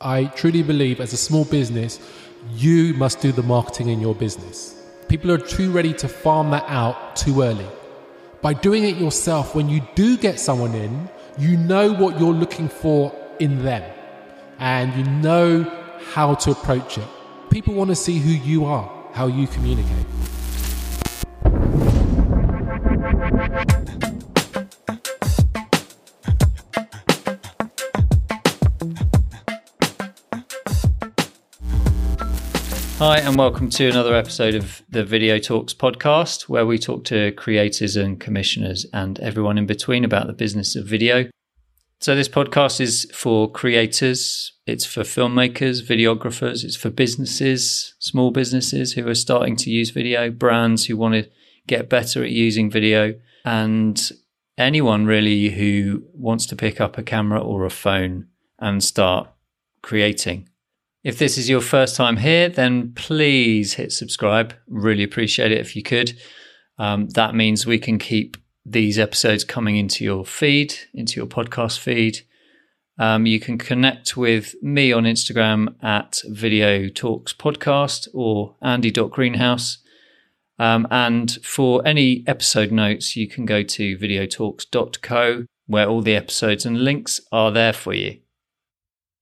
I truly believe as a small business, you must do the marketing in your business. People are too ready to farm that out too early. By doing it yourself, when you do get someone in, you know what you're looking for in them and you know how to approach it. People want to see who you are, how you communicate. Hi, and welcome to another episode of the Video Talks podcast, where we talk to creators and commissioners and everyone in between about the business of video. So, this podcast is for creators, it's for filmmakers, videographers, it's for businesses, small businesses who are starting to use video, brands who want to get better at using video, and anyone really who wants to pick up a camera or a phone and start creating. If this is your first time here, then please hit subscribe. Really appreciate it if you could. Um, that means we can keep these episodes coming into your feed, into your podcast feed. Um, you can connect with me on Instagram at Video Talks Podcast or Andy.greenhouse. Um, and for any episode notes, you can go to videotalks.co where all the episodes and links are there for you.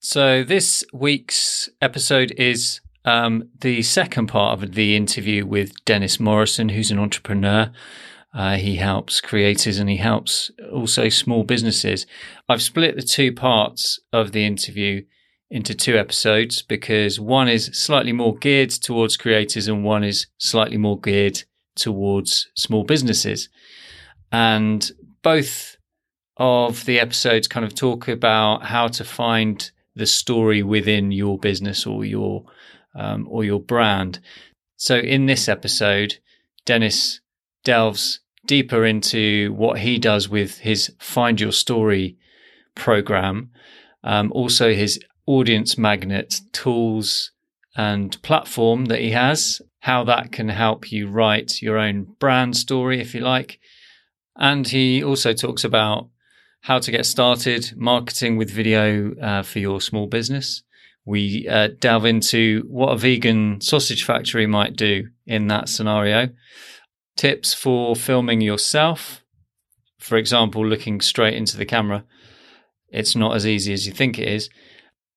So, this week's episode is um, the second part of the interview with Dennis Morrison, who's an entrepreneur. Uh, he helps creators and he helps also small businesses. I've split the two parts of the interview into two episodes because one is slightly more geared towards creators and one is slightly more geared towards small businesses. And both of the episodes kind of talk about how to find the story within your business or your um, or your brand. So in this episode, Dennis delves deeper into what he does with his Find Your Story program, um, also his audience magnet tools and platform that he has, how that can help you write your own brand story, if you like. And he also talks about how to get started marketing with video uh, for your small business. We uh, delve into what a vegan sausage factory might do in that scenario, tips for filming yourself. For example, looking straight into the camera. It's not as easy as you think it is.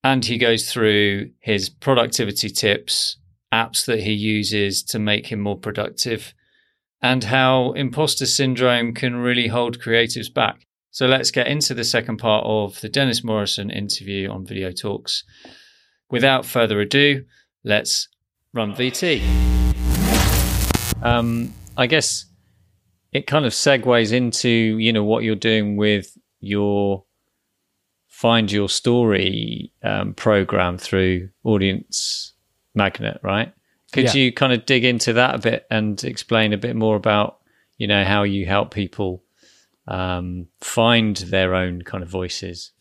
And he goes through his productivity tips, apps that he uses to make him more productive, and how imposter syndrome can really hold creatives back. So let's get into the second part of the Dennis Morrison interview on Video Talks. Without further ado, let's run VT. Um, I guess it kind of segues into you know what you're doing with your find your story um, program through Audience Magnet, right? Could yeah. you kind of dig into that a bit and explain a bit more about you know how you help people um, find their own kind of voices?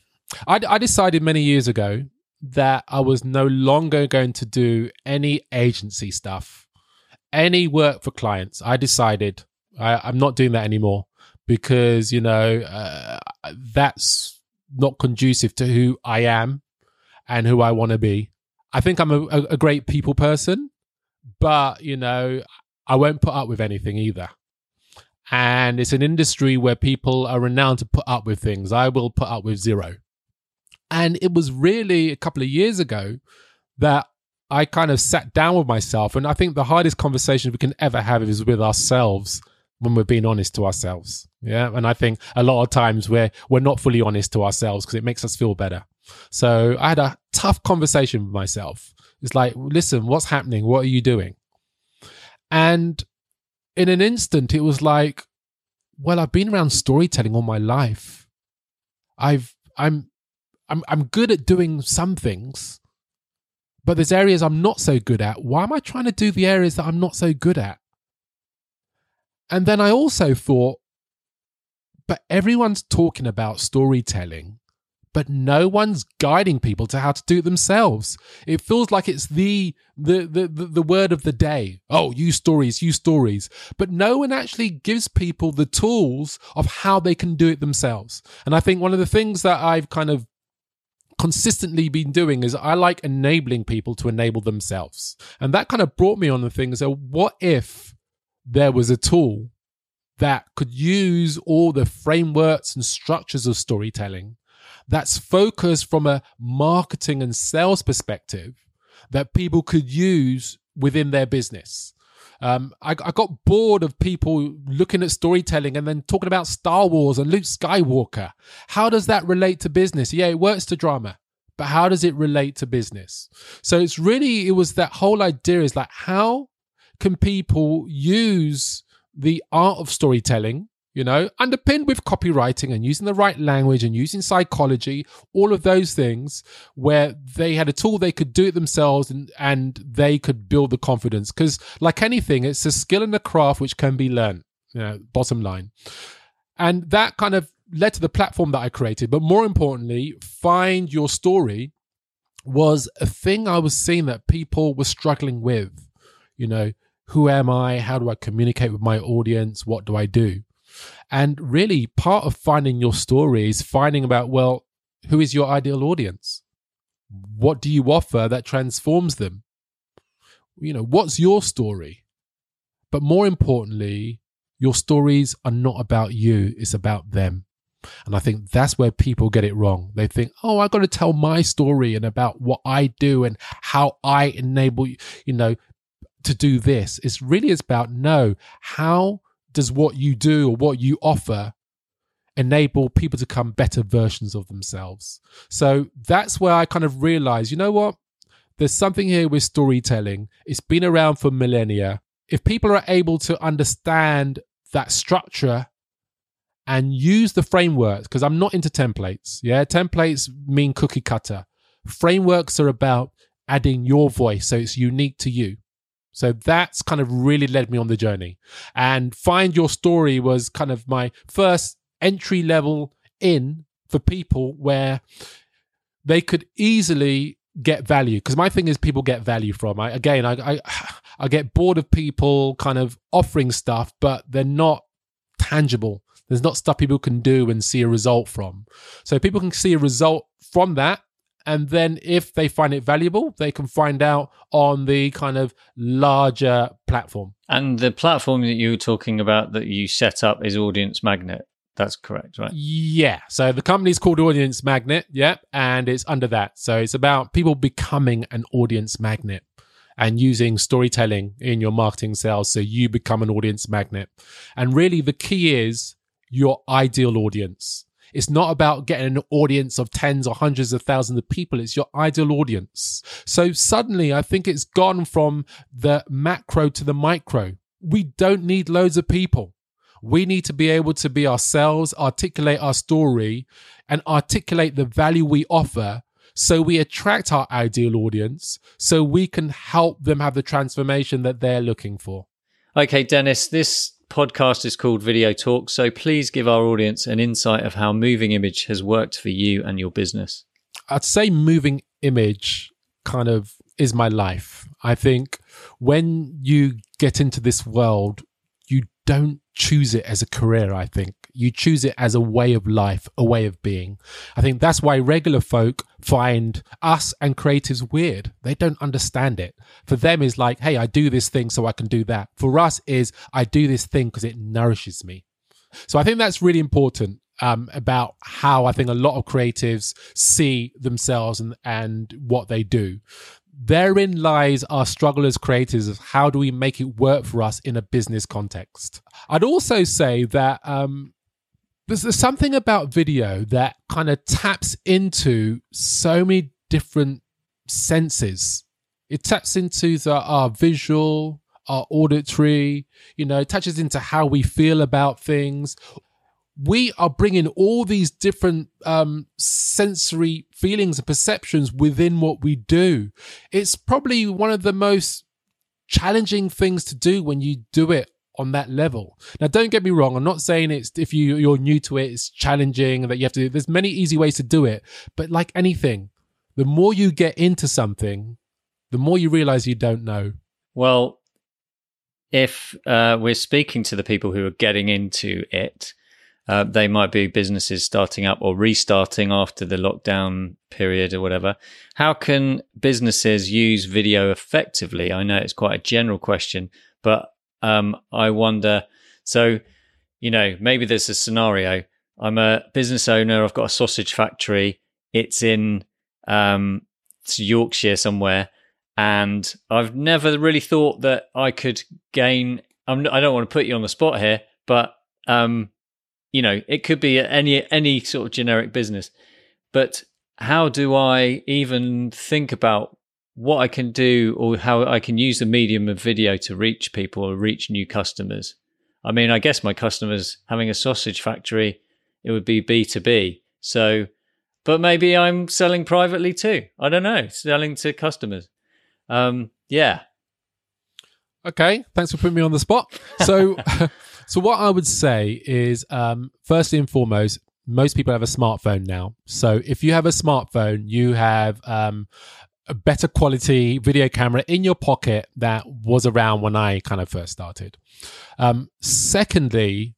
I, I decided many years ago that I was no longer going to do any agency stuff, any work for clients. I decided I, am not doing that anymore because, you know, uh, that's not conducive to who I am and who I want to be. I think I'm a, a, a great people person, but, you know, I won't put up with anything either and it's an industry where people are renowned to put up with things. I will put up with zero. And it was really a couple of years ago that I kind of sat down with myself. And I think the hardest conversation we can ever have is with ourselves when we're being honest to ourselves. Yeah. And I think a lot of times we're, we're not fully honest to ourselves because it makes us feel better. So I had a tough conversation with myself. It's like, listen, what's happening? What are you doing? And in an instant, it was like, well, I've been around storytelling all my life. I've, I'm, I'm, I'm good at doing some things, but there's areas I'm not so good at. Why am I trying to do the areas that I'm not so good at? And then I also thought, but everyone's talking about storytelling but no one's guiding people to how to do it themselves. It feels like it's the the the the, word of the day. Oh, use stories, use stories. But no one actually gives people the tools of how they can do it themselves. And I think one of the things that I've kind of consistently been doing is I like enabling people to enable themselves. And that kind of brought me on the thing. So, what if there was a tool that could use all the frameworks and structures of storytelling that's focused from a marketing and sales perspective that people could use within their business? Um, I, I, got bored of people looking at storytelling and then talking about Star Wars and Luke Skywalker. How does that relate to business? Yeah, it works to drama, but how does it relate to business? So it's really, it was that whole idea is like, how can people use the art of storytelling you know, underpinned with copywriting and using the right language and using psychology, all of those things where they had a tool they could do it themselves and, and they could build the confidence. Because, like anything, it's a skill and a craft which can be learned, you know, bottom line. And that kind of led to the platform that I created. But more importantly, Find Your Story was a thing I was seeing that people were struggling with. You know, who am I? How do I communicate with my audience? What do I do? And really, part of finding your story is finding about, well, who is your ideal audience? What do you offer that transforms them? You know, what's your story? But more importantly, your stories are not about you, it's about them. And I think that's where people get it wrong. They think, oh, I've got to tell my story and about what I do and how I enable, you know, to do this. It's really about no, how does what you do or what you offer enable people to become better versions of themselves? So that's where I kind of realized, you know what? There's something here with storytelling. It's been around for millennia. If people are able to understand that structure and use the frameworks, because I'm not into templates. Yeah, templates mean cookie cutter. Frameworks are about adding your voice so it's unique to you. So that's kind of really led me on the journey. And Find Your Story was kind of my first entry level in for people where they could easily get value. Because my thing is people get value from. I, again I, I i get bored of people kind of offering stuff but they're not tangible. There's not stuff people can do and see a result from. So people can see a result from that and then if they find it valuable they can find out on the kind of larger platform. And the platform that you were talking about that you set up is audience magnet. That's correct right? Yeah. So the company's called audience magnet yeah and it's under that. So it's about people becoming an audience magnet and using storytelling in your marketing sales. So you become an audience magnet. And really the key is your ideal audience it's not about getting an audience of tens or hundreds of thousands of people. It's your ideal audience. So suddenly I think it's gone from the macro to the micro. We don't need loads of people. We need to be able to be ourselves, articulate our story, and articulate the value we offer so we attract our ideal audience so we can help them have the transformation that they're looking for. Okay, Dennis, this podcast is called Video Talk, so please give our audience an insight of how moving image has worked for you and your business. I'd say moving image kind of is my life. I think when you get into this world, you don't choose it as a career, I think you choose it as a way of life, a way of being. I think that's why regular folk find us and creatives weird. They don't understand it. For them is like, hey, I do this thing so I can do that. For us is I do this thing because it nourishes me. So I think that's really important um, about how I think a lot of creatives see themselves and, and what they do. Therein lies our struggle as creators of how do we make it work for us in a business context. I'd also say that um, there's, there's something about video that kind of taps into so many different senses. It taps into the, our visual, our auditory, you know, touches into how we feel about things. We are bringing all these different um, sensory feelings and perceptions within what we do. It's probably one of the most challenging things to do when you do it on that level. Now, don't get me wrong. I'm not saying it's if you you're new to it, it's challenging that you have to. There's many easy ways to do it, but like anything, the more you get into something, the more you realize you don't know. Well, if uh, we're speaking to the people who are getting into it, Uh, they might be businesses starting up or restarting after the lockdown period or whatever. How can businesses use video effectively? I know it's quite a general question, but um, I wonder. So, you know, maybe there's a scenario. I'm a business owner. I've got a sausage factory. It's in um, it's Yorkshire somewhere, and I've never really thought that I could gain. I'm, I don't want to put you on the spot here, but um, you know, it could be any any sort of generic business. But how do I even think about what I can do or how I can use the medium of video to reach people or reach new customers? I mean, I guess my customers having a sausage factory, it would be B2B. So, but maybe I'm selling privately too. I don't know, selling to customers. Um, yeah. Okay, thanks for putting me on the spot. So, So what I would say is, um, firstly and foremost, most people have a smartphone now. So if you have a smartphone, you have um, a better quality video camera in your pocket that was around when I kind of first started. Um, secondly,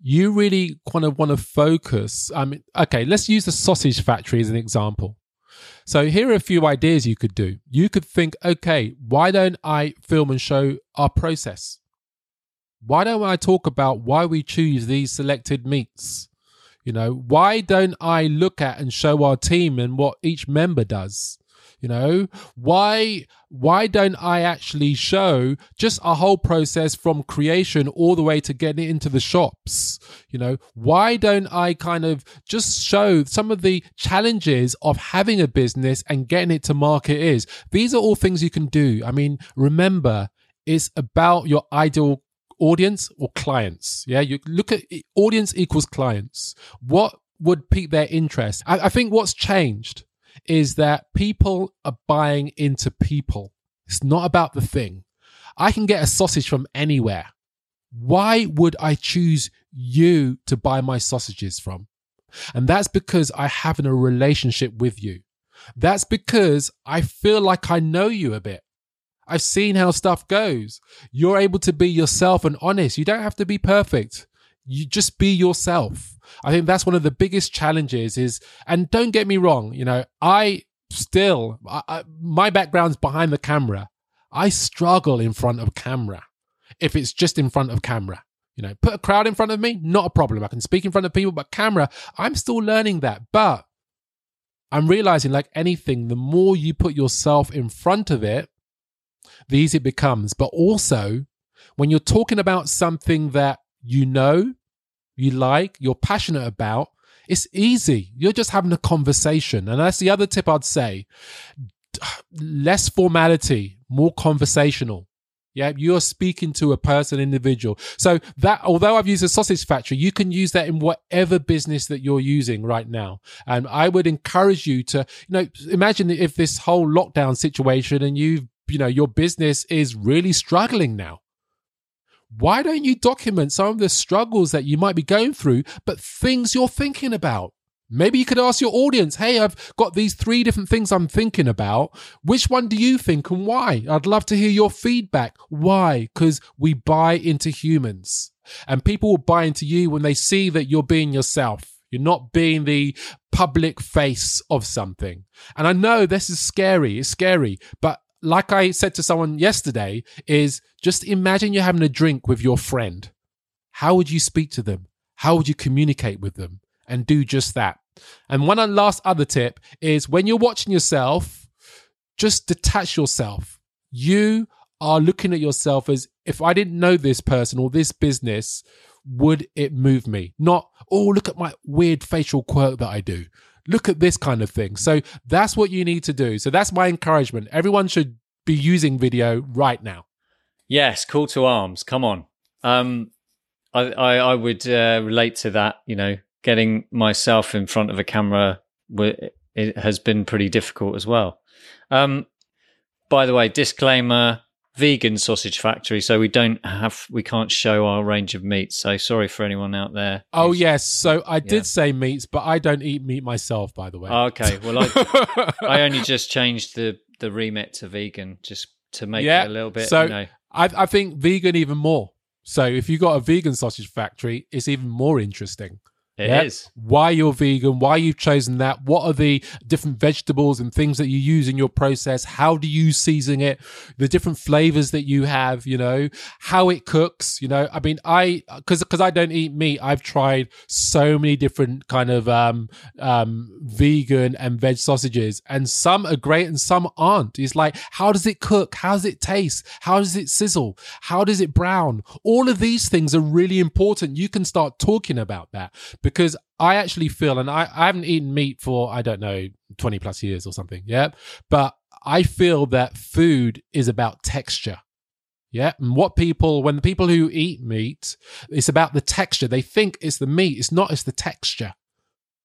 you really kind of want to focus. I mean, okay, let's use the sausage factory as an example. So here are a few ideas you could do. You could think, okay, why don't I film and show our process? why don't I talk about why we choose these selected meats? You know, why don't I look at and show our team and what each member does? You know, why why don't I actually show just a whole process from creation all the way to getting it into the shops? You know, why don't I kind of just show some of the challenges of having a business and getting it to market is? These are all things you can do. I mean, remember, it's about your ideal audience or clients. Yeah, you look at audience equals clients. What would pique their interest? I, I think what's changed is that people are buying into people. It's not about the thing. I can get a sausage from anywhere. Why would I choose you to buy my sausages from? And that's because I have a relationship with you. That's because I feel like I know you a bit. I've seen how stuff goes. You're able to be yourself and honest. You don't have to be perfect. You just be yourself. I think that's one of the biggest challenges is, and don't get me wrong, you know, I still, I, I, my background's behind the camera. I struggle in front of camera if it's just in front of camera. You know, put a crowd in front of me, not a problem. I can speak in front of people, but camera, I'm still learning that. But I'm realizing, like anything, the more you put yourself in front of it, the easier it becomes. But also, when you're talking about something that you know, you like, you're passionate about, it's easy. You're just having a conversation. And that's the other tip I'd say. Less formality, more conversational. Yeah, you're speaking to a person, individual. So that, although I've used a sausage factory, you can use that in whatever business that you're using right now. And I would encourage you to, you know, imagine if this whole lockdown situation and you've you know your business is really struggling now why don't you document some of the struggles that you might be going through but things you're thinking about? Maybe you could ask your audience hey i've got these three different things i'm thinking about. Which one do you think and why? I'd love to hear your feedback. Why? Because we buy into humans. And people will buy into you when they see that you're being yourself. You're not being the public face of something. And I know this is scary. It's scary, but like I said to someone yesterday, is just imagine you're having a drink with your friend. How would you speak to them? How would you communicate with them? And do just that. And one and last other tip is when you're watching yourself, just detach yourself. You are looking at yourself as if I didn't know this person or this business, would it move me? Not, oh, look at my weird facial quirk that I do look at this kind of thing. So that's what you need to do. So that's my encouragement. Everyone should be using video right now. Yes, call to arms. Come on. Um, I, I, I would uh, relate to that. You know, getting myself in front of a camera it has been pretty difficult as well. Um, by the way, disclaimer: vegan sausage factory, so we don't have we can't show our range of meats. So sorry for anyone out there. Oh yes, so I did yeah. say meats, but I don't eat meat myself. By the way. Oh, okay, well I I only just changed the the remit to vegan just to make yeah, it a little bit. So you know. I I think vegan even more. So if you got a vegan sausage factory, it's even more interesting. It is. Yeah. Why you're vegan, why you've chosen that, what are the different vegetables and things that you use in your process, how do you season it, the different flavors that you have, you know, how it cooks, you know. I mean, I cuz cuz I don't eat meat, I've tried so many different kind of um um vegan and veg sausages and some are great and some aren't. It's like how does it cook? How does it taste? How does it sizzle? How does it brown? All of these things are really important. You can start talking about that because I actually feel, and I, I haven't eaten meat for, I don't know, 20 plus years or something. Yeah. But I feel that food is about texture. Yeah. And what people, when the people who eat meat, it's about the texture. They think it's the meat. It's not, it's the texture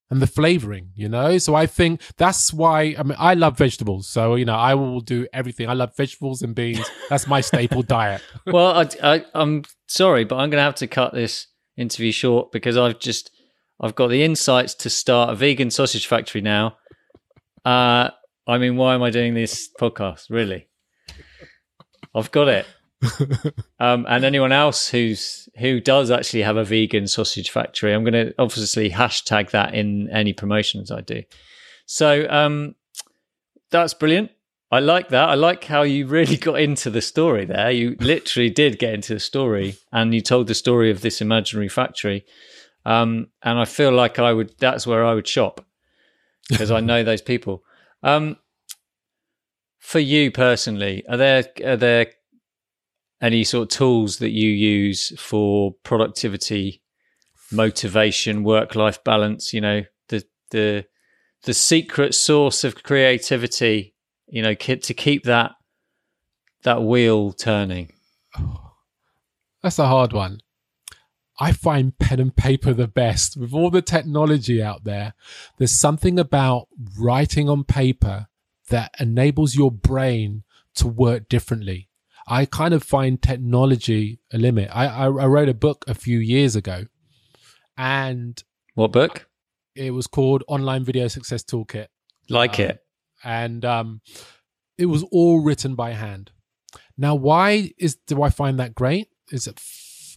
and the flavoring, you know? So I think that's why, I mean, I love vegetables. So, you know, I will do everything. I love vegetables and beans. That's my staple diet. well, I, I, I'm sorry, but I'm going to have to cut this interview short because I've just, I've got the insights to start a vegan sausage factory now. Uh, I mean, why am I doing this podcast? Really, I've got it. um, and anyone else who's who does actually have a vegan sausage factory, I'm going to obviously hashtag that in any promotions I do. So um, that's brilliant. I like that. I like how you really got into the story there. You literally did get into the story, and you told the story of this imaginary factory. Um, and I feel like I would. That's where I would shop because I know those people. Um, for you personally, are there are there any sort of tools that you use for productivity, motivation, work life balance? You know, the the the secret source of creativity. You know, to keep that that wheel turning. That's a hard one. I find pen and paper the best. With all the technology out there, there's something about writing on paper that enables your brain to work differently. I kind of find technology a limit. I, I, I wrote a book a few years ago, and what book? It was called Online Video Success Toolkit. Like um, it, and um, it was all written by hand. Now, why is do I find that great? Is it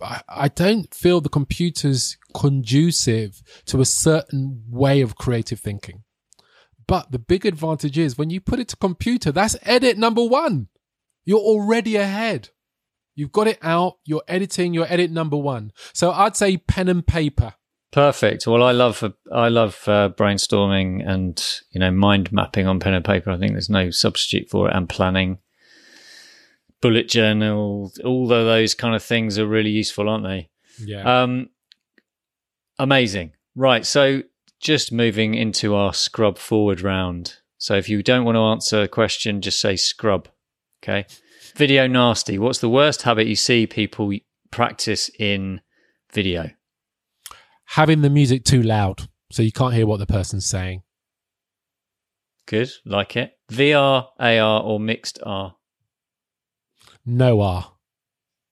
I don't feel the computer's conducive to a certain way of creative thinking. But the big advantage is when you put it to computer, that's edit number one. You're already ahead. You've got it out. You're editing. You're edit number one. So I'd say pen and paper. Perfect. Well, I love I love uh, brainstorming and you know mind mapping on pen and paper. I think there's no substitute for it, and planning bullet journal, all of those kind of things are really useful, aren't they? Yeah. Um, amazing. Right. So just moving into our scrub forward round. So if you don't want to answer a question, just say scrub. Okay. Video nasty. What's the worst habit you see people practice in video? Having the music too loud so you can't hear what the person's saying. Good. Like it. VR, AR, or mixed R? No R.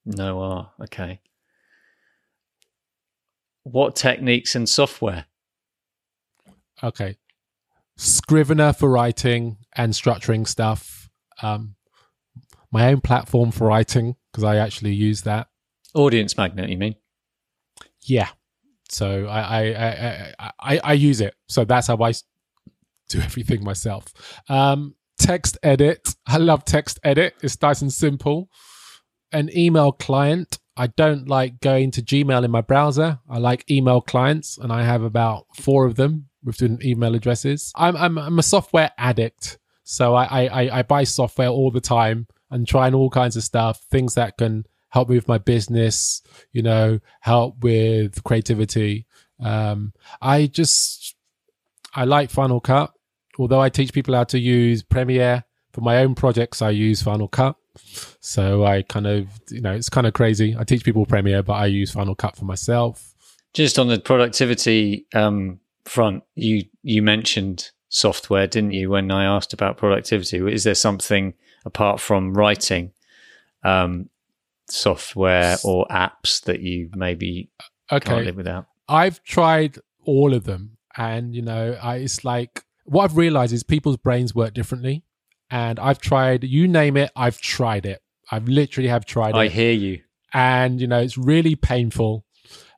No R. Okay. What techniques and software? Okay. Scrivener for writing and structuring stuff. Um, my own platform for writing because I actually use that. Audience Magnet, you mean? Yeah. So I I, I I I use it. So that's how I do everything myself. Um, TextEdit. I love TextEdit. It's nice and simple. An email client. I don't like going to Gmail in my browser. I like email clients, and I have about four of them with different email addresses. I'm I'm, I'm a software addict, so I, I I buy software all the time and trying all kinds of stuff, things that can help me with my business, you know, help with creativity. Um, I just I like Final Cut although I teach people how to use Premiere for my own projects, I use Final Cut. So I kind of, you know, it's kind of crazy. I teach people Premiere, but I use Final Cut for myself. Just on the productivity um, front, you you mentioned software, didn't you? When I asked about productivity, is there something apart from writing, um, software or apps that you maybe okay. can't live without? I've tried all of them, and you know, I, it's like what I've realized is people's brains work differently. And I've tried, you name it, I've tried it. I've literally have tried I it. I hear you. and you know it's really painful.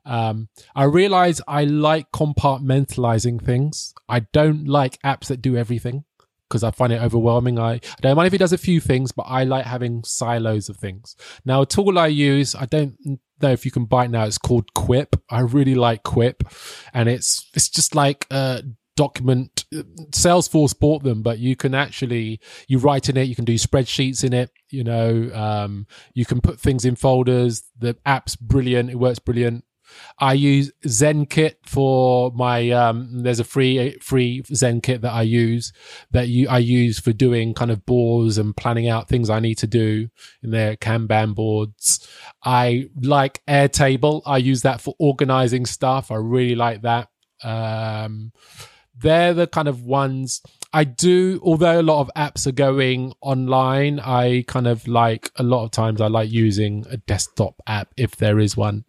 Um, I realize I like compartmentalizing things. I don't like apps that do everything because I find it overwhelming. I, I don't mind if it does a few things, but I like having silos of things. Now, a tool I use, I don't know if you can buy it now. It's called Quip. I really like Quip, and it's it's just like a document. Salesforce bought them, but you can actually you write in it. You can do spreadsheets in it. You know, um, you can put things in folders. The app's brilliant. It works brilliant. I use ZenKit for my. Um, there's a free free ZenKit that I use that you I use for doing kind of boards and planning out things I need to do in their Kanban boards. I like Airtable. I use that for organizing stuff. I really like that. Um, they're the kind of ones I do. Although a lot of apps are going online, I kind of like a lot of times I like using a desktop app if there is one.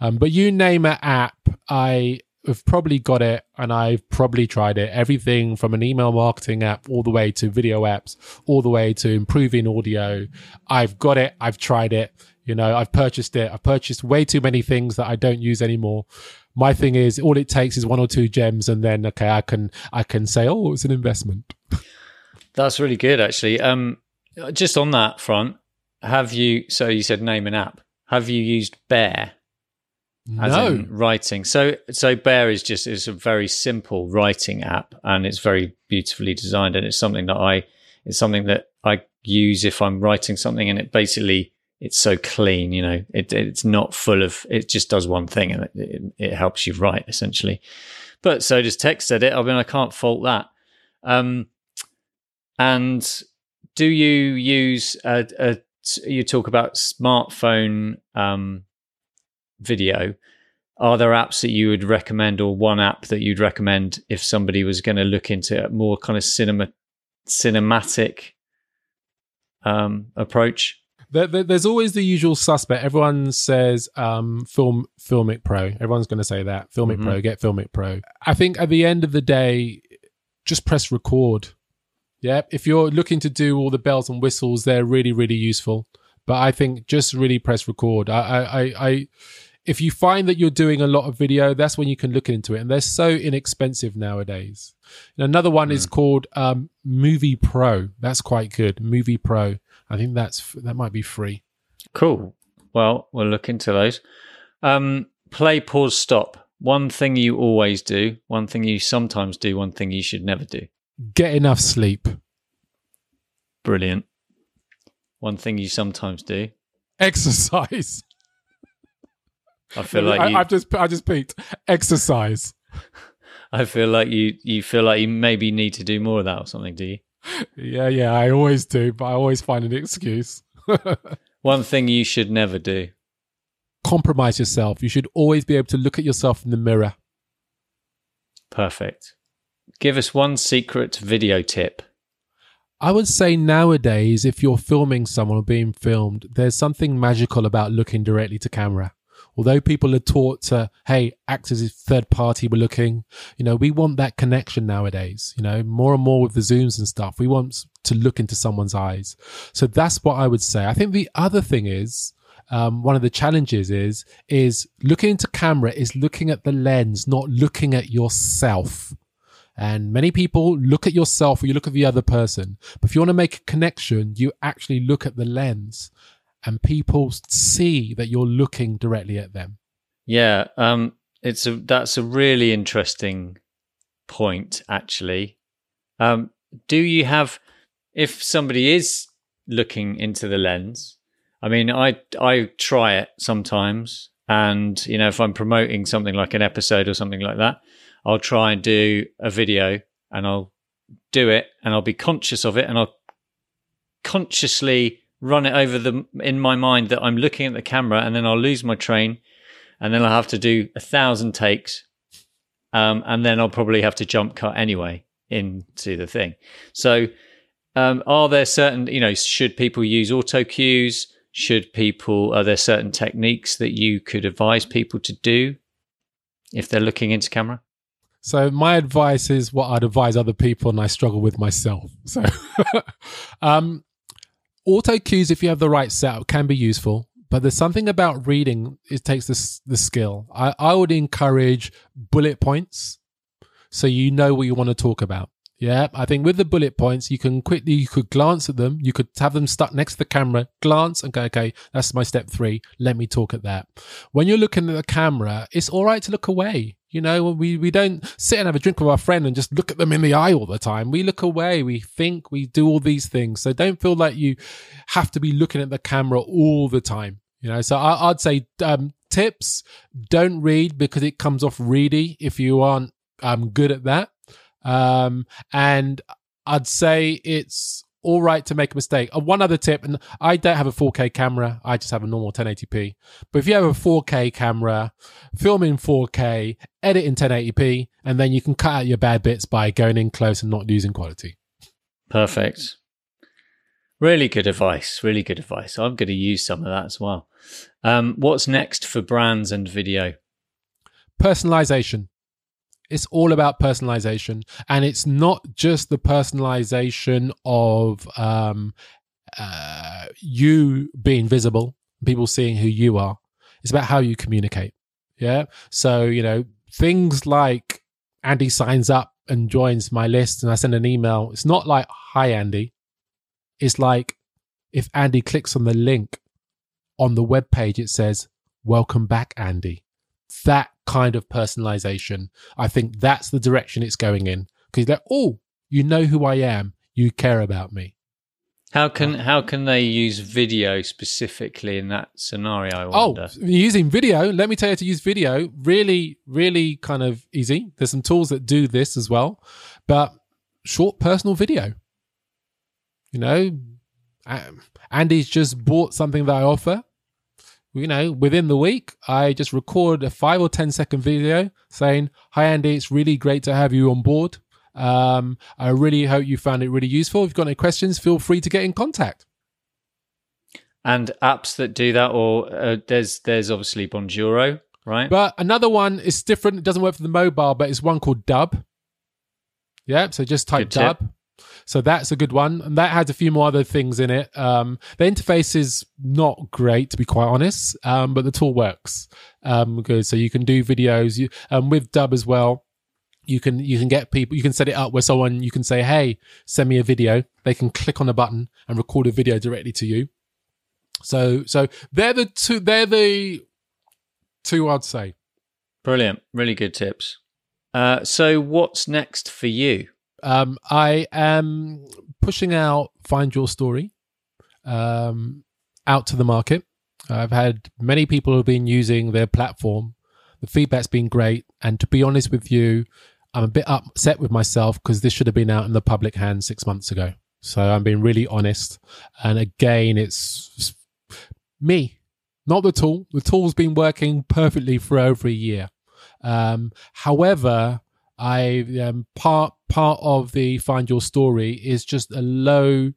Um, but you name an app, I have probably got it and I've probably tried it. Everything from an email marketing app all the way to video apps, all the way to improving audio. I've got it. I've tried it. You know, I've purchased it. I've purchased way too many things that I don't use anymore. My thing is all it takes is one or two gems and then okay, I can I can say, oh, it's an investment. That's really good actually. Um just on that front, have you so you said name an app. Have you used Bear? as no. in writing. So so Bear is just is a very simple writing app and it's very beautifully designed and it's something that I it's something that I use if I'm writing something and it basically it's so clean, you know. It it's not full of it just does one thing and it, it, it helps you write essentially. But so does TextEdit. I mean I can't fault that. Um and do you use a, a you talk about smartphone um video, are there apps that you would recommend or one app that you'd recommend if somebody was going to look into a more kind of cinema cinematic um, approach? There, there, there's always the usual suspect. Everyone says um, film Filmic Pro. Everyone's going to say that Filmic mm-hmm. Pro. Get Filmic Pro. I think at the end of the day, just press record. Yeah, if you're looking to do all the bells and whistles, they're really really useful. But I think just really press record. I I I, I if you find that you're doing a lot of video, that's when you can look into it. And they're so inexpensive nowadays. And another one mm. is called um, Movie Pro. That's quite good. Movie Pro. I think that's that might be free. Cool. Well, we'll look into those. Um, play, pause, stop. One thing you always do, one thing you sometimes do, one thing you should never do. Get enough sleep. Brilliant. One thing you sometimes do. Exercise. I feel like you, I, have just I just peaked. Exercise. I feel like you you feel like you maybe need to do more of that or something. Do you? Yeah, yeah, I always do, but I always find an excuse. One thing you should never do: compromise yourself. You should always be able to look at yourself in the mirror. Perfect. Give us one secret video tip. I would say nowadays, if you're filming someone or being filmed, there's something magical about looking directly to camera although people are taught to, hey, act as if third party we're looking, you know, we want that connection nowadays, you know, more and more with the Zooms and stuff. We want to look into someone's eyes. So that's what I would say. I think the other thing is, um, one of the challenges is, is looking into camera is looking at the lens, not looking at yourself. And many people look at yourself or you look at the other person. But if you want to make a connection, you actually look at the lens and people see that you're looking directly at them. Yeah, um, it's a that's a really interesting point actually. Um, do you have if somebody is looking into the lens? I mean, I I try it sometimes, and you know, if I'm promoting something like an episode or something like that, I'll try and do a video, and I'll do it, and I'll be conscious of it, and I'll consciously run it over the in my mind that I'm looking at the camera, and then I'll lose my train, and then I'll have to do a thousand takes, um, and then I'll probably have to jump cut anyway into the thing. So, um, are there certain you know should people use auto cues? Should people are there certain techniques that you could advise people to do if they're looking into camera? So my advice is what I'd advise other people, and I struggle with myself. So, um, auto cues, if you have the right setup, can be useful. but there's something about reading. It takes this the skill. I, I would encourage bullet points, so you know what you want to talk about. Yeah, I think with the bullet points, you can quickly you could glance at them. You could have them stuck next to the camera, glance and go, okay, that's my step three. Let me talk at that. When you're looking at the camera, it's all right to look away. You know, we we don't sit and have a drink with our friend and just look at them in the eye all the time. We look away, we think, we do all these things. So don't feel like you have to be looking at the camera all the time. You know, so I, would say um, tips: don't read because it comes off ready if you aren't um, good at that. Um, and I'd say it's all right to make a mistake. Uh, one other tip, and I don't have a 4K camera, I just have a normal 1080p. But if you have a 4K camera, film in 4K, edit in 1080p, and then you can cut out your bad bits by going in close and not losing quality. Perfect. Really good advice. Really good advice. I'm going to use some of that as well. Um, what's next for brands and video? Personalization. It's all about personalization, and it's not just the personalization of um, uh, you being visible, people seeing who you are. It's about how you communicate. Yeah. So you know things like Andy signs up and joins my list, and I send an email. It's not like "Hi, Andy." It's like if Andy clicks on the link on the web page, it says "Welcome back, Andy." That kind of personalization. I think that's the direction it's going in because they're oh, you know who I am, you care about me. How can how can they use video specifically in that scenario? I oh, wonder. Oh, using video. Let me tell you how to use video. Really, really kind of easy. There's some tools that do this as well, but short personal video. You know, Andy's just bought something that I offer you know, within the week, I just record a five or ten second video saying, Hi, Andy, it's really great to have you on board. Um, I really hope you found it really useful. If you've got any questions, feel free to get in contact. And apps that do that, or uh, there's there's obviously Bonjoro, right? But another one is different. It doesn't work for the mobile, but it's one called Dubb. Yeah, so just type Dubb. So that's a good one. And that has a few more other things in it. Um, the interface is not great, to be quite honest, um, but the tool works. Um, good. So you can do videos you, um, with Dubb as well. You can you can get people you can set it up where someone you can say hey send me a video they can click on a button and record a video directly to you so so they're the two they're the two I'd say brilliant really good tips uh, so what's next for you um, I am pushing out Find Your Story um, out to the market. I've had many people who've been using their platform. The feedback's been great. And to be honest with you, I'm a bit upset with myself because this should have been out in the public hands six months ago. So I'm being really honest. And again, it's me, not the tool. The tool's been working perfectly for over a year. Um, however, I um, part part of the find your story is just a low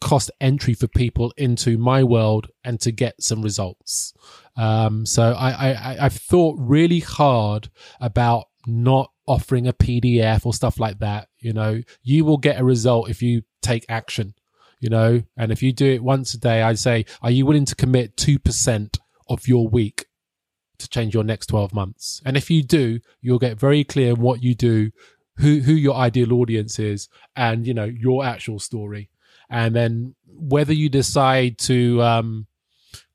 cost entry for people into my world and to get some results. Um, so I, I I've thought really hard about not offering a PDF or stuff like that. You know, you will get a result if you take action. You know, and if you do it once a day, I'd say, are you willing to commit two percent of your week to change your next 12 months. And if you do, you'll get very clear what you do, who, who your ideal audience is, and, you know, your actual story. And then whether you decide to, um,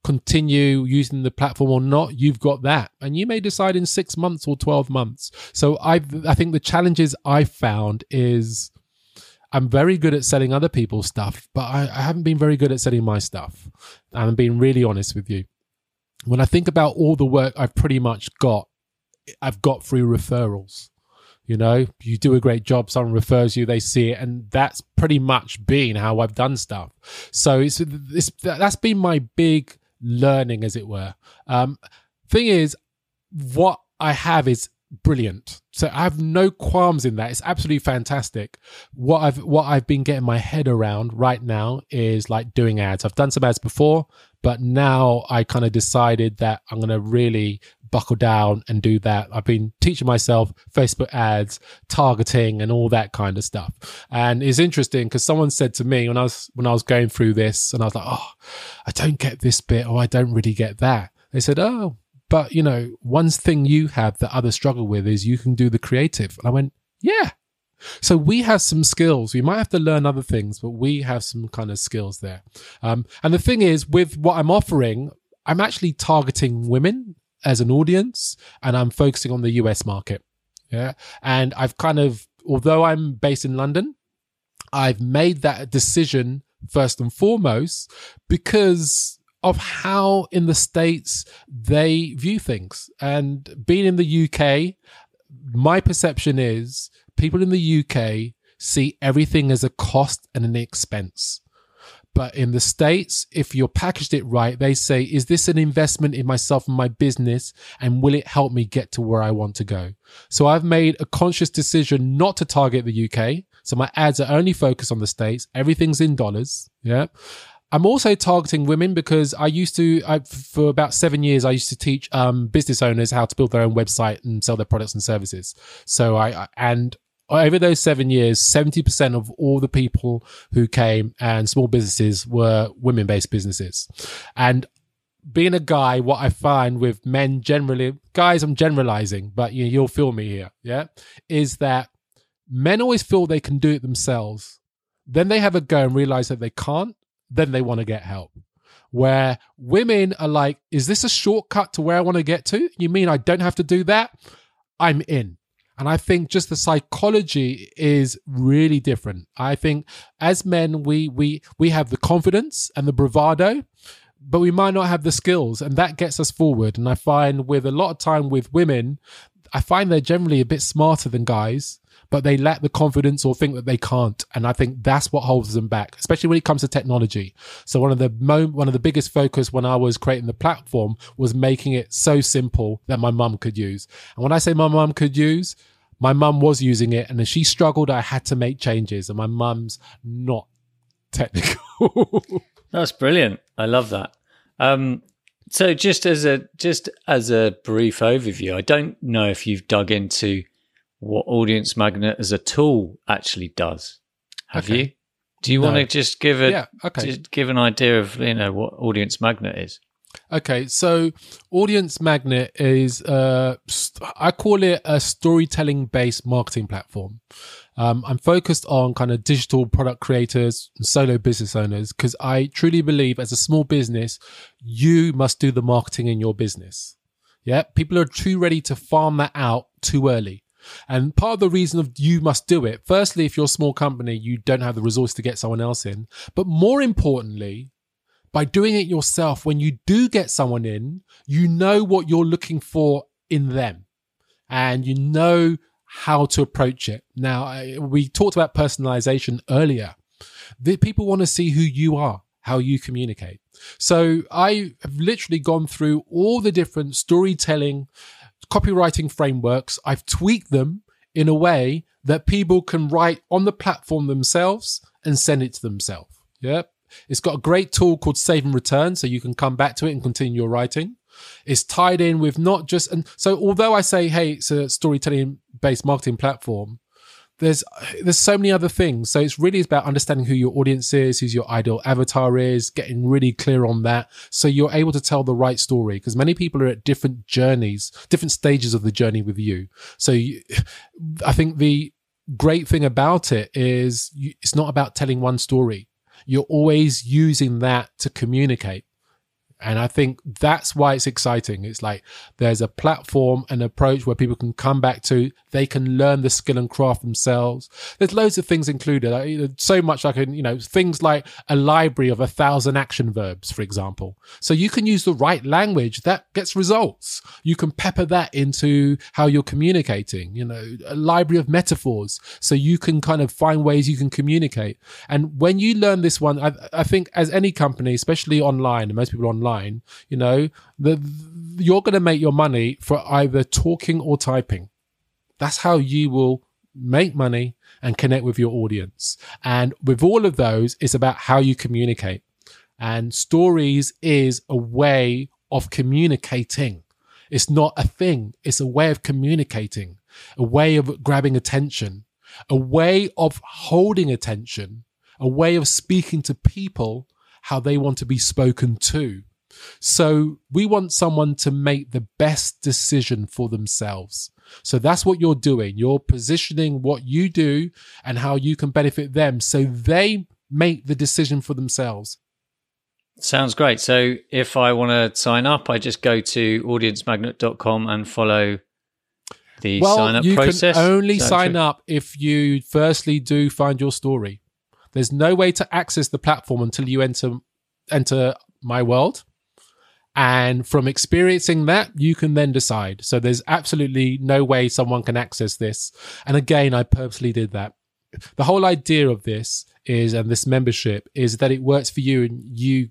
continue using the platform or not, you've got that. And you may decide in six months or 12 months. So I I think the challenges I found is I'm very good at selling other people's stuff, but I, I haven't been very good at selling my stuff. And I'm being really honest with you when I think about all the work I've pretty much got, I've got through referrals. You know, you do a great job, someone refers you, they see it, and that's pretty much been how I've done stuff. So it's, it's that's been my big learning, as it were. Um, thing is, what I have is brilliant. So I have no qualms in that. It's absolutely fantastic. What I've what I've been getting my head around right now is like doing ads. I've done some ads before, but now I kind of decided that I'm going to really buckle down and do that. I've been teaching myself Facebook ads, targeting, and all that kind of stuff. And it's interesting because someone said to me when I was when I was going through this, and I was like, "Oh, I don't get this bit, or I don't really get that." They said, "Oh, but you know, one thing you have that others struggle with is you can do the creative." And I went, "Yeah." So we have some skills. We might have to learn other things, but we have some kind of skills there. Um, and the thing is, with what I'm offering, I'm actually targeting women as an audience and I'm focusing on the US market. Yeah. And I've kind of, although I'm based in London, I've made that decision first and foremost because of how in the States they view things. And being in the UK, my perception is people in the UK see everything as a cost and an expense. But in the States, if you're packaged it right, they say, is this an investment in myself and my business? And will it help me get to where I want to go? So I've made a conscious decision not to target the UK. So my ads are only focused on the States. Everything's in dollars. Yeah. I'm also targeting women because I used to, I, for about seven years, I used to teach um, business owners how to build their own website and sell their products and services. So I, and over those seven years, 70% of all the people who came and small businesses were women based businesses. And being a guy, what I find with men generally, guys, I'm generalizing, but you, you'll feel me here, yeah, is that men always feel they can do it themselves. Then they have a go and realize that they can't. Then they want to get help. Where women are like, is this a shortcut to where I want to get to? You mean I don't have to do that? I'm in. And I think just the psychology is really different. I think as men, we we we have the confidence and the bravado, but we might not have the skills, and that gets us forward. And I find with a lot of time with women, I find they're generally a bit smarter than guys, but they lack the confidence or think that they can't. And I think that's what holds them back, especially when it comes to technology. So one of the mo- one of the biggest focus when I was creating the platform was making it so simple that my mum could use. And when I say my mum could use, my mum was using it and as she struggled, I had to make changes and my mum's not technical. That's brilliant. I love that. Um, so just as a just as a brief overview, I don't know if you've dug into what Audience Magnet as a tool actually does. Have okay. you? Do you no. want to just give a yeah, okay. give an idea of you know what Audience Magnet is? Okay, so Audience Magnet is, uh, I call it a storytelling based marketing platform. Um, I'm focused on kind of digital product creators and solo business owners because I truly believe as a small business, you must do the marketing in your business. Yeah, people are too ready to farm that out too early. And part of the reason of you must do it, firstly, if you're a small company, you don't have the resource to get someone else in. But more importantly, by doing it yourself, when you do get someone in, you know what you're looking for in them and you know how to approach it. Now, we talked about personalization earlier. The people want to see who you are, how you communicate. So I have literally gone through all the different storytelling, copywriting frameworks. I've tweaked them in a way that people can write on the platform themselves and send it to themselves. Yeah. It's got a great tool called Save and Return, so you can come back to it and continue your writing. It's tied in with not just and so although I say, hey, it's a storytelling based marketing platform, there's there's so many other things. So it's really about understanding who your audience is, who's your ideal avatar is, getting really clear on that, so you're able to tell the right story. Because many people are at different journeys, different stages of the journey with you. So you, I think the great thing about it is you, it's not about telling one story you're always using that to communicate. And I think that's why it's exciting. It's like there's a platform, an approach where people can come back to, they can learn the skill and craft themselves. There's loads of things included. so much I can, you know, things like a library of a thousand action verbs, for example. So you can use the right language that gets results. You can pepper that into how you're communicating, you know, a library of metaphors. So you can kind of find ways you can communicate. And when you learn this one, I, I think as any company, especially online, most people online, you know, the, you're going to make your money for either talking or typing. That's how you will make money and connect with your audience. And with all of those, it's about how you communicate. And stories is a way of communicating. It's not a thing. It's a way of communicating, a way of grabbing attention, a way of holding attention, a way of speaking to people how they want to be spoken to. So we want someone to make the best decision for themselves. So that's what you're doing. You're positioning what you do and how you can benefit them so they make the decision for themselves. Sounds great. So if I want to sign up, I just go to audienceMagnet.com and follow the well, sign up you process. can only sign true? up if you firstly do find your story. There's no way to access the platform until you enter enter my world. And from experiencing that, you can then decide. So there's absolutely no way someone can access this. And again, I purposely did that. The whole idea of this is, and this membership is that it works for you and you,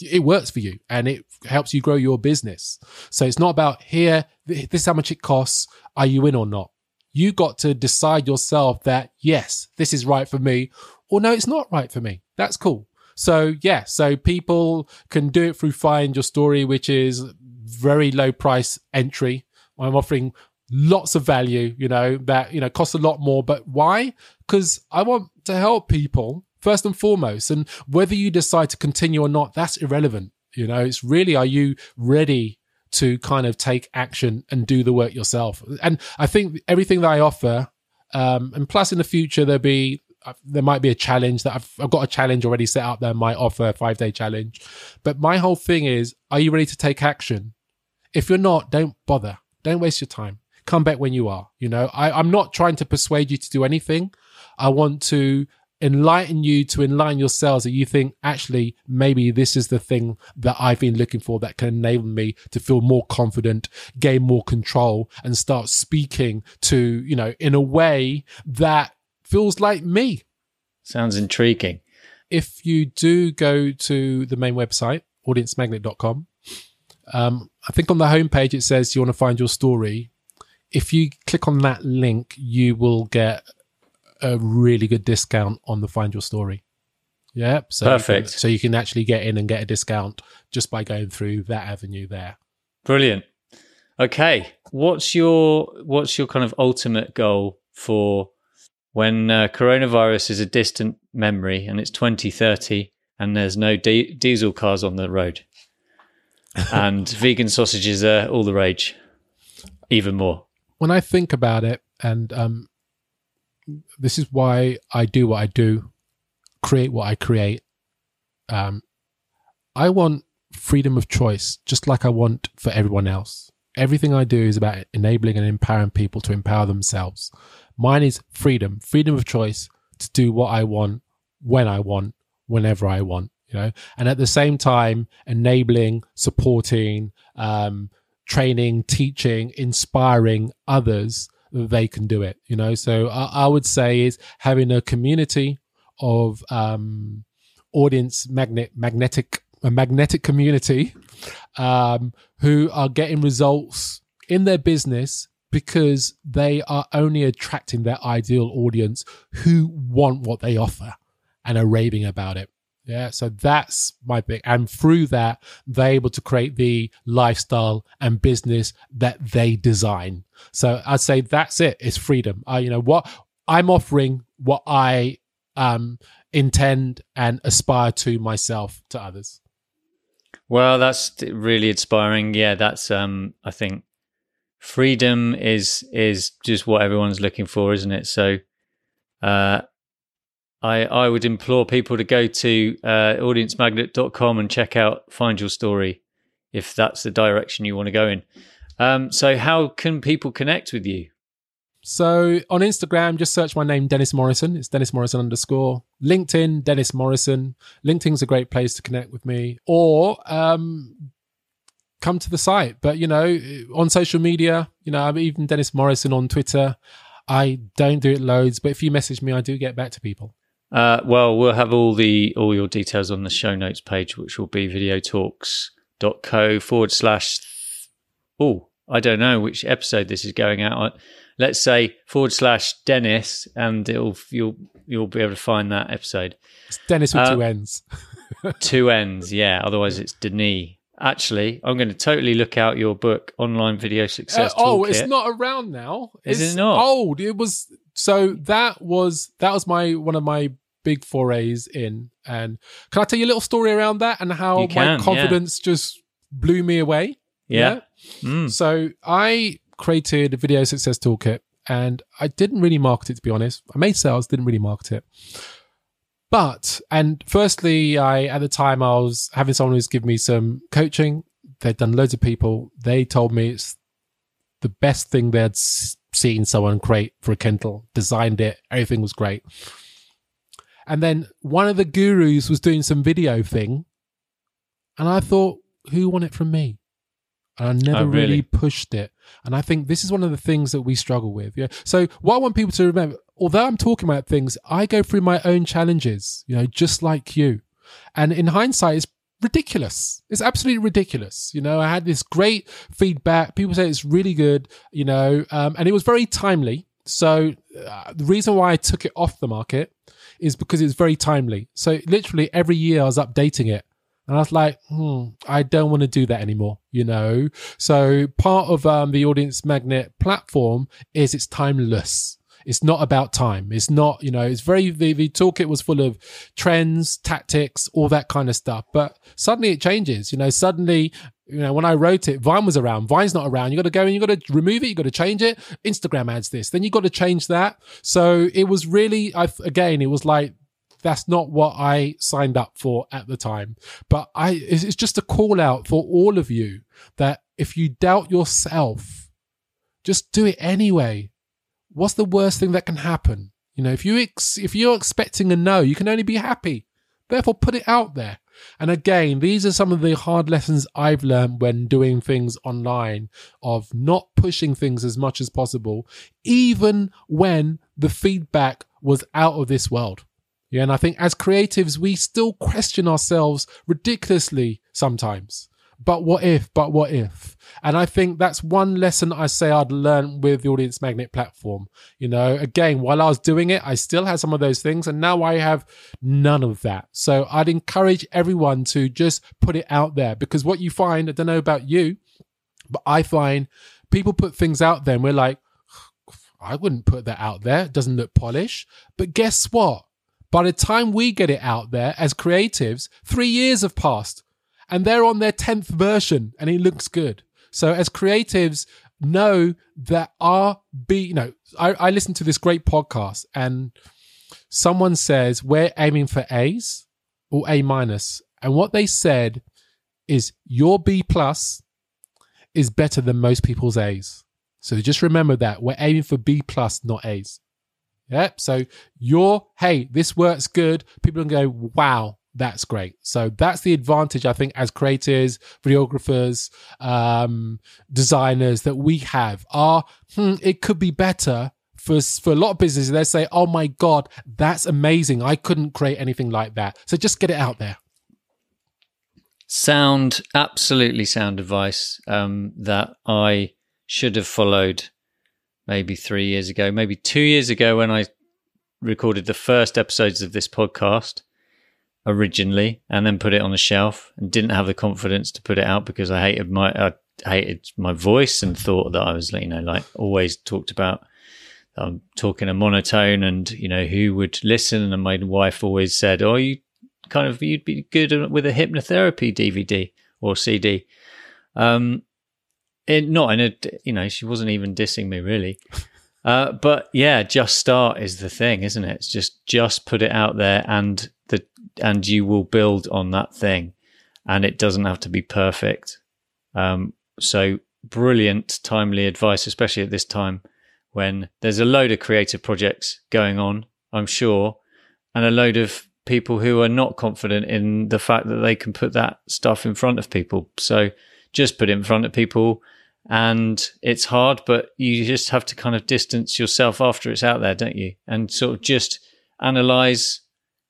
it works for you and it helps you grow your business. So it's not about here, this is how much it costs. Are you in or not? You got to decide yourself that yes, this is right for me or no, it's not right for me. That's cool. So yeah, so people can do it through Find Your Story, which is very low price entry. I'm offering lots of value, you know, that, you know, costs a lot more. But why? Because I want to help people first and foremost. And whether you decide to continue or not, that's irrelevant. You know, it's really, are you ready to kind of take action and do the work yourself? And I think everything that I offer, um, and plus in the future, there'll be, uh, there might be a challenge that I've, I've got a challenge already set up that might offer a five day challenge. But my whole thing is, are you ready to take action? If you're not, don't bother. Don't waste your time. Come back when you are. You know, I, I'm not trying to persuade you to do anything. I want to enlighten you to enlighten yourselves that you think actually maybe this is the thing that I've been looking for that can enable me to feel more confident, gain more control and start speaking to, you know, in a way that feels like me. Sounds intriguing. If you do go to the main website, audienceMagnet.com, um, I think on the homepage it says you want to find your story. If you click on that link, you will get a really good discount on the Find Your Story. Yep. so you can- Perfect. so you can actually get in and get a discount just by going through that avenue there. Brilliant. Okay, what's your what's your kind of ultimate goal for when uh, coronavirus is a distant memory and it's 2030 and there's no di- diesel cars on the road and vegan sausages are all the rage, even more. when I think about it, and um, this is why I do what I do, create what I create. Um, I want freedom of choice, just like I want for everyone else. Everything I do is about enabling and empowering people to empower themselves. Mine is freedom, freedom of choice to do what I want, when I want, whenever I want. You know, and at the same time, enabling, supporting, um, training, teaching, inspiring others that they can do it. You know, so I, I would say is having a community of um, audience magnet magnetic a magnetic community um, who are getting results in their business because they are only attracting their ideal audience who want what they offer and are raving about it. Yeah, so that's my big, and through that, they're able to create the lifestyle and business that they design. So I'd say that's it. It's freedom. I, you know, what I'm offering, what I um, intend and aspire to myself, to others. Well, that's really inspiring. Yeah, that's um I think freedom is is just what everyone's looking for, isn't it? So uh I I would implore people to go to uh audienceMagnet.com and check out Find Your Story if that's the direction you want to go in. Um so how can people connect with you? So on Instagram, just search my name, Dennis Morrison. It's Dennis Morrison underscore. LinkedIn, Dennis Morrison. LinkedIn's a great place to connect with me. Or um, come to the site. But, you know, on social media, you know, I'm even Dennis Morrison on Twitter. I don't do it loads, but if you message me, I do get back to people. Uh, well, we'll have all the all your details on the show notes page, which will be videotalks.co forward slash. Oh, I don't know which episode this is going out. on. Let's say forward slash Dennis, and it'll you'll you'll be able to find that episode. It's Dennis with Uh, two N's. Two ends, yeah. Otherwise, it's Denis. Actually, I'm going to totally look out your book, Online Video Success. Uh, oh, Toolkit. it's not around now. Is it's it not? old? It was so that was that was my one of my big forays in. And can I tell you a little story around that and how can, my yeah. confidence just blew me away? Yeah. Mm. So I created a video success toolkit and I didn't really market it to be honest. I made sales, didn't really market it. But and firstly, I at the time I was having someone who's given me some coaching. They'd done loads of people. They told me it's the best thing they'd seen someone create for a Kindle. Designed it, everything was great. And then one of the gurus was doing some video thing, and I thought, who want it from me? And I never Oh, really? really pushed it. And I think this is one of the things that we struggle with. Yeah. So what I want people to remember, although I'm talking about things, I go through my own challenges, you know, just like you. And in hindsight, it's ridiculous. It's absolutely ridiculous. You know, I had this great feedback. People say it's really good, you know, um, and it was very timely. So uh, the reason why I took it off the market is because it's very timely. So literally every year I was updating it. And I was like, hmm, I don't want to do that anymore, you know? So part of um, the audience magnet platform is it's timeless. It's not about time. It's not, you know, it's very, the, the toolkit was full of trends, tactics, all that kind of stuff. But suddenly it changes, you know, suddenly, you know, when I wrote it, Vine was around. Vine's not around. You got to go and you got to remove it. You got to change it. Instagram adds this. Then you got to change that. So it was really, I, again, it was like, that's not what I signed up for at the time. But I, it's just a call out for all of you that if you doubt yourself, just do it anyway. What's the worst thing that can happen? You know, if you ex- if you're expecting a no, you can only be happy. Therefore, put it out there. And again, these are some of the hard lessons I've learned when doing things online of not pushing things as much as possible, even when the feedback was out of this world. Yeah, and I think as creatives, we still question ourselves ridiculously sometimes. But what if? But what if? And I think that's one lesson I say I'd learned with the Audience Magnet platform. You know, again, while I was doing it, I still had some of those things, and now I have none of that. So I'd encourage everyone to just put it out there because what you find, I don't know about you, but I find people put things out there and we're like, I wouldn't put that out there. It doesn't look polished. But guess what? By the time we get it out there as creatives, three years have passed and they're on their 10th version and it looks good. So as creatives, know that our be, you know, I, I listened to this great podcast and someone says we're aiming for A's or A minus. And what they said is your B plus is better than most people's A's. So just remember that we're aiming for B plus, not A's. Yep. So you're, hey, this works good. People can go, wow, that's great. So that's the advantage, I think, as creators, videographers, um, designers that we have. Are hmm, it could be better for for a lot of businesses. They say, "Oh my god, that's amazing! I couldn't create anything like that." So just get it out there. Sound, absolutely sound advice um, that I should have followed maybe three years ago, maybe two years ago when I recorded the first episodes of this podcast originally and then put it on the shelf and didn't have the confidence to put it out because I hated my I hated my voice and thought that I was you know like always talked about I'm talking a monotone and you know who would listen? And my wife always said oh you kind of you'd be good with a hypnotherapy DVD or CD um it, not in a you know she wasn't even dissing me really. Uh, but yeah just start is the thing isn't it? It's just just put it out there and the and you will build on that thing. And it doesn't have to be perfect. Um, so brilliant timely advice especially at this time when there's a load of creative projects going on i'm sure and a load of people who are not confident in the fact that they can put that stuff in front of people. So just put it in front of people and it's hard but you just have to kind of distance yourself after it's out there don't you? And sort of just analyze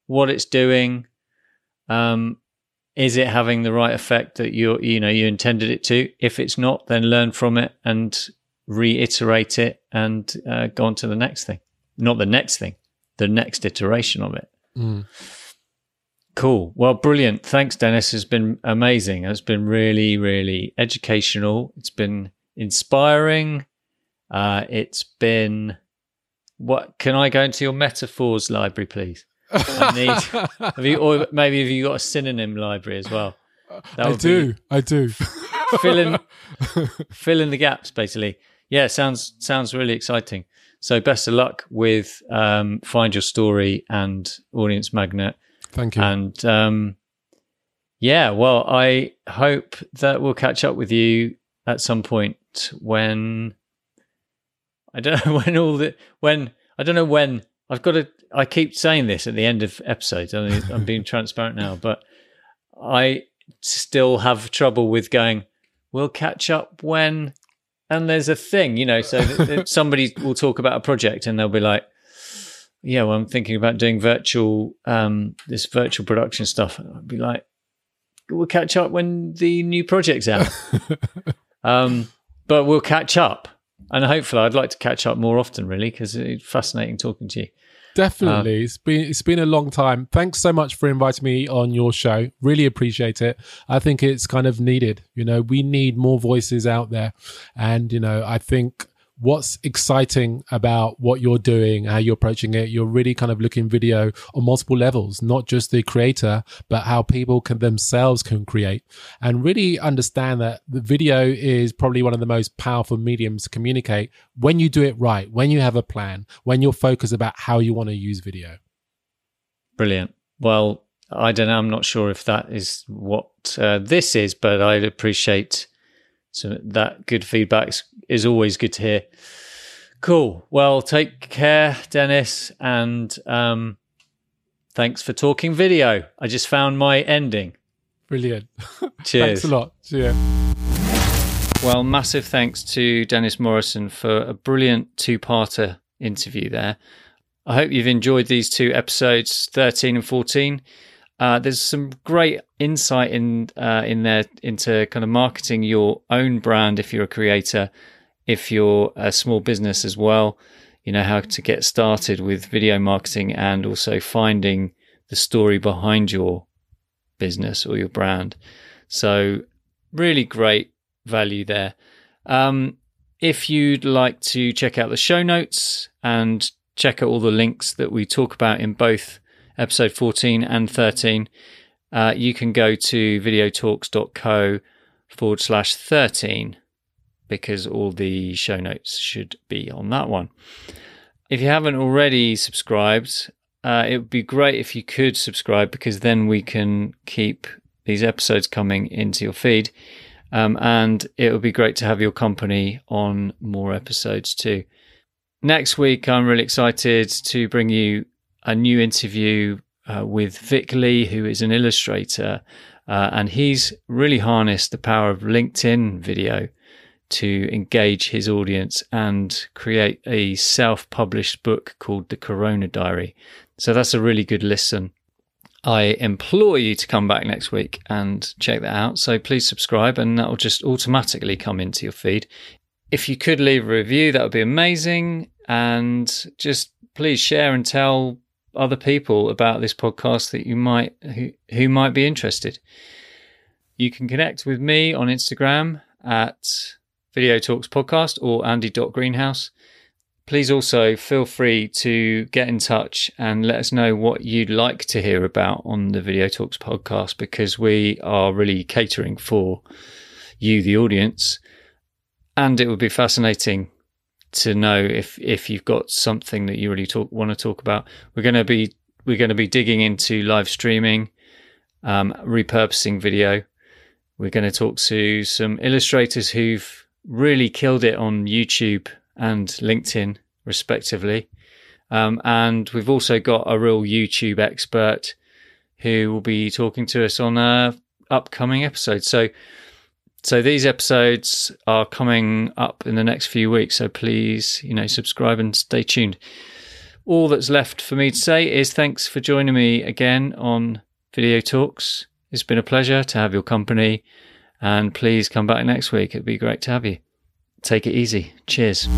what it's doing. Um is it having the right effect that you you know you intended it to? If it's not then learn from it and reiterate it and uh, go on to the next thing. Not the next thing the next iteration of it. Mm. Cool. Well, brilliant. Thanks, Dennis. It's been amazing. It's been really, really educational. It's been inspiring. Uh, it's been what? Can I go into your metaphors library, please? I need. have you, or maybe have you got a synonym library as well? That I do. I do. fill in, fill in the gaps, basically. Yeah, sounds sounds really exciting. So best of luck with um, Find Your Story and Audience Magnet. Thank you. And um, yeah, well, I hope that we'll catch up with you at some point when I don't know when all the when I don't know when I've got to. I keep saying this at the end of episodes. I I'm being transparent now, but I still have trouble with going. We'll catch up when, and there's a thing, you know. So somebody will talk about a project and they'll be like, "Yeah, well, I'm thinking about doing virtual, um, this virtual production stuff." I'd be like, "We'll catch up when the new project's out." um, but we'll catch up and hopefully I'd like to catch up more often, really, because it's fascinating talking to you. Definitely, um, it's been it's been a long time. Thanks so much for inviting me on your show. Really appreciate it. I think it's kind of needed. You know, we need more voices out there, and you know, I think what's exciting about what you're doing, how you're approaching it. You're really kind of looking video on multiple levels, not just the creator, but how people can themselves can create and really understand that the video is probably one of the most powerful mediums to communicate when you do it right, when you have a plan, when you're focused about how you want to use video. Brilliant. Well, I don't know. I'm not sure if that is what uh, this is, but I'd appreciate so that good feedback is always good to hear. Cool. Well, take care, Dennis, and um, thanks for talking video. I just found my ending. Brilliant. Cheers. thanks a lot. See Cheers. Well, massive thanks to Dennis Morrison for a brilliant two-parter interview there. I hope you've enjoyed these two episodes, 13 and 14. Uh, there's some great insight in uh, in there into kind of marketing your own brand if you're a creator, if you're a small business as well. You know how to get started with video marketing and also finding the story behind your business or your brand. So really great value there. Um, if you'd like to check out the show notes and check out all the links that we talk about in both episode 14 and 13, uh, you can go to videotalks.co forward slash 13 because all the show notes should be on that one. If you haven't already subscribed, uh, it would be great if you could subscribe because then we can keep these episodes coming into your feed. Um, and it would be great to have your company on more episodes too. Next week, I'm really excited to bring you a new interview uh, with Vic Lee, who is an illustrator, uh, and he's really harnessed the power of LinkedIn video to engage his audience and create a self published book called The Corona Diary. So that's a really good listen. I implore you to come back next week and check that out. So please subscribe, and that will just automatically come into your feed. If you could leave a review, that would be amazing. And just please share and tell other people about this podcast that you might who, who might be interested. You can connect with me on Instagram at Video Talks Podcast or Andy.greenhouse. Please also feel free to get in touch and let us know what you'd like to hear about on the Video Talks podcast because we are really catering for you, the audience. And it would be fascinating to know if if you've got something that you really talk want to talk about. We're going to be we're going to be digging into live streaming, um, repurposing video. We're going to talk to some illustrators who've really killed it on YouTube and LinkedIn, respectively. Um, and we've also got a real YouTube expert who will be talking to us on a upcoming episode. So so these episodes are coming up in the next few weeks. So please, you know, subscribe and stay tuned. All that's left for me to say is thanks for joining me again on Video Talks. It's been a pleasure to have your company. And please come back next week. It'd be great to have you. Take it easy. Cheers.